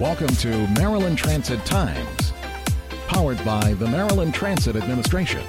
Welcome to Maryland Transit Times, powered by the Maryland Transit Administration.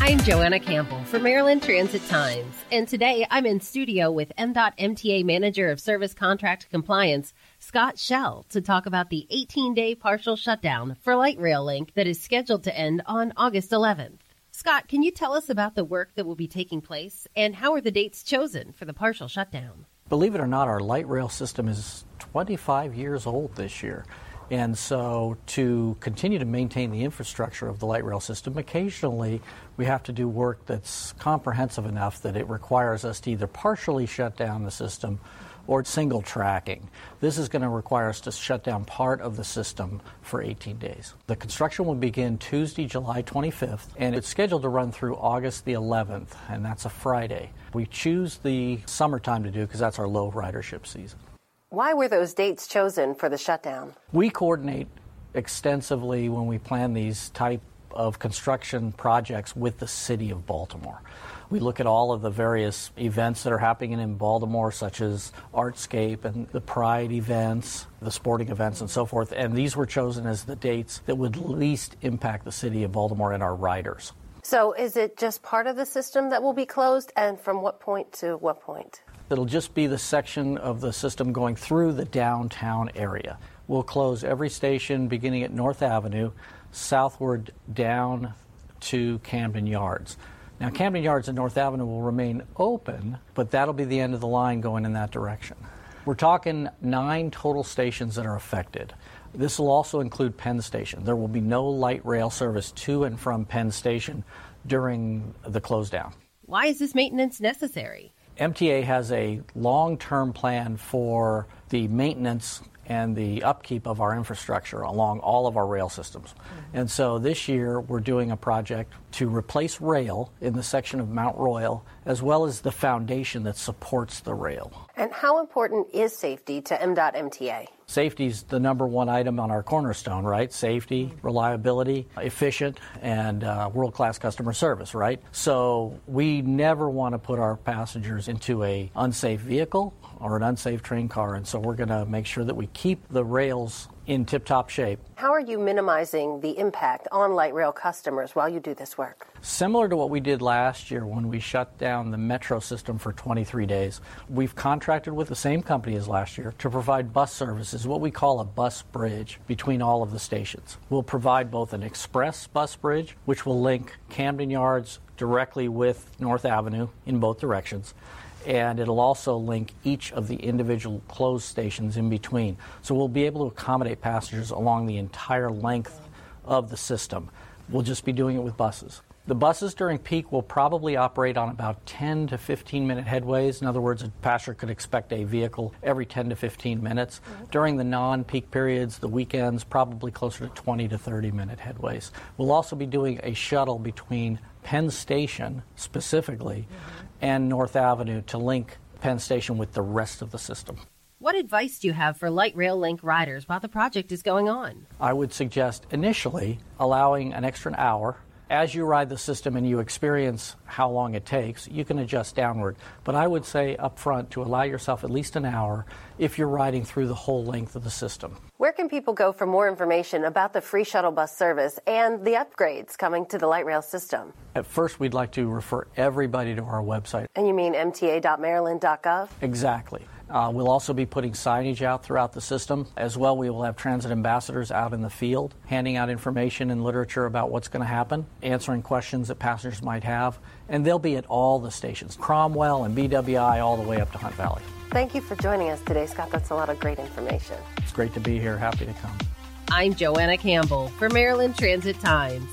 I'm Joanna Campbell for Maryland Transit Times, and today I'm in studio with MDOT MTA Manager of Service Contract Compliance, Scott Shell, to talk about the 18 day partial shutdown for Light Rail Link that is scheduled to end on August 11th. Scott, can you tell us about the work that will be taking place and how are the dates chosen for the partial shutdown? Believe it or not, our light rail system is 25 years old this year. And so, to continue to maintain the infrastructure of the light rail system, occasionally we have to do work that's comprehensive enough that it requires us to either partially shut down the system or single tracking. This is going to require us to shut down part of the system for 18 days. The construction will begin Tuesday, July 25th, and it's scheduled to run through August the 11th, and that's a Friday. We choose the summertime to do because that's our low ridership season. Why were those dates chosen for the shutdown? We coordinate extensively when we plan these type of construction projects with the city of Baltimore. We look at all of the various events that are happening in Baltimore, such as Artscape and the Pride events, the sporting events, and so forth. And these were chosen as the dates that would least impact the city of Baltimore and our riders. So, is it just part of the system that will be closed, and from what point to what point? It'll just be the section of the system going through the downtown area. We'll close every station beginning at North Avenue, southward down to Camden Yards. Now, Camden Yards and North Avenue will remain open, but that'll be the end of the line going in that direction. We're talking nine total stations that are affected. This will also include Penn Station. There will be no light rail service to and from Penn Station during the close down. Why is this maintenance necessary? MTA has a long term plan for the maintenance and the upkeep of our infrastructure along all of our rail systems. Mm-hmm. And so this year we're doing a project to replace rail in the section of Mount Royal as well as the foundation that supports the rail. And how important is safety to MDOT MTA? Safety is the number one item on our cornerstone, right? Safety, reliability, efficient, and uh, world class customer service, right? So we never want to put our passengers into a unsafe vehicle or an unsafe train car, and so we're going to make sure that we keep the rails in tip top shape. How are you minimizing the impact on light rail customers while you do this work? Similar to what we did last year when we shut down the metro system for 23 days, we've contracted with the same company as last year to provide bus services, what we call a bus bridge between all of the stations. We'll provide both an express bus bridge, which will link Camden Yards directly with North Avenue in both directions and it'll also link each of the individual closed stations in between. So we'll be able to accommodate passengers along the entire length of the system. We'll just be doing it with buses. The buses during peak will probably operate on about 10 to 15 minute headways. In other words, a passenger could expect a vehicle every 10 to 15 minutes. Mm-hmm. During the non peak periods, the weekends, probably closer to 20 to 30 minute headways. We'll also be doing a shuttle between Penn Station specifically mm-hmm. and North Avenue to link Penn Station with the rest of the system. What advice do you have for light rail link riders while the project is going on? I would suggest initially allowing an extra hour as you ride the system and you experience how long it takes, you can adjust downward. But I would say up front to allow yourself at least an hour if you're riding through the whole length of the system. Where can people go for more information about the free shuttle bus service and the upgrades coming to the light rail system? At first, we'd like to refer everybody to our website. And you mean mta.maryland.gov? Exactly. Uh, we'll also be putting signage out throughout the system. As well, we will have transit ambassadors out in the field handing out information and literature about what's going to happen, answering questions that passengers might have, and they'll be at all the stations Cromwell and BWI all the way up to Hunt Valley. Thank you for joining us today, Scott. That's a lot of great information. It's great to be here. Happy to come. I'm Joanna Campbell for Maryland Transit Times.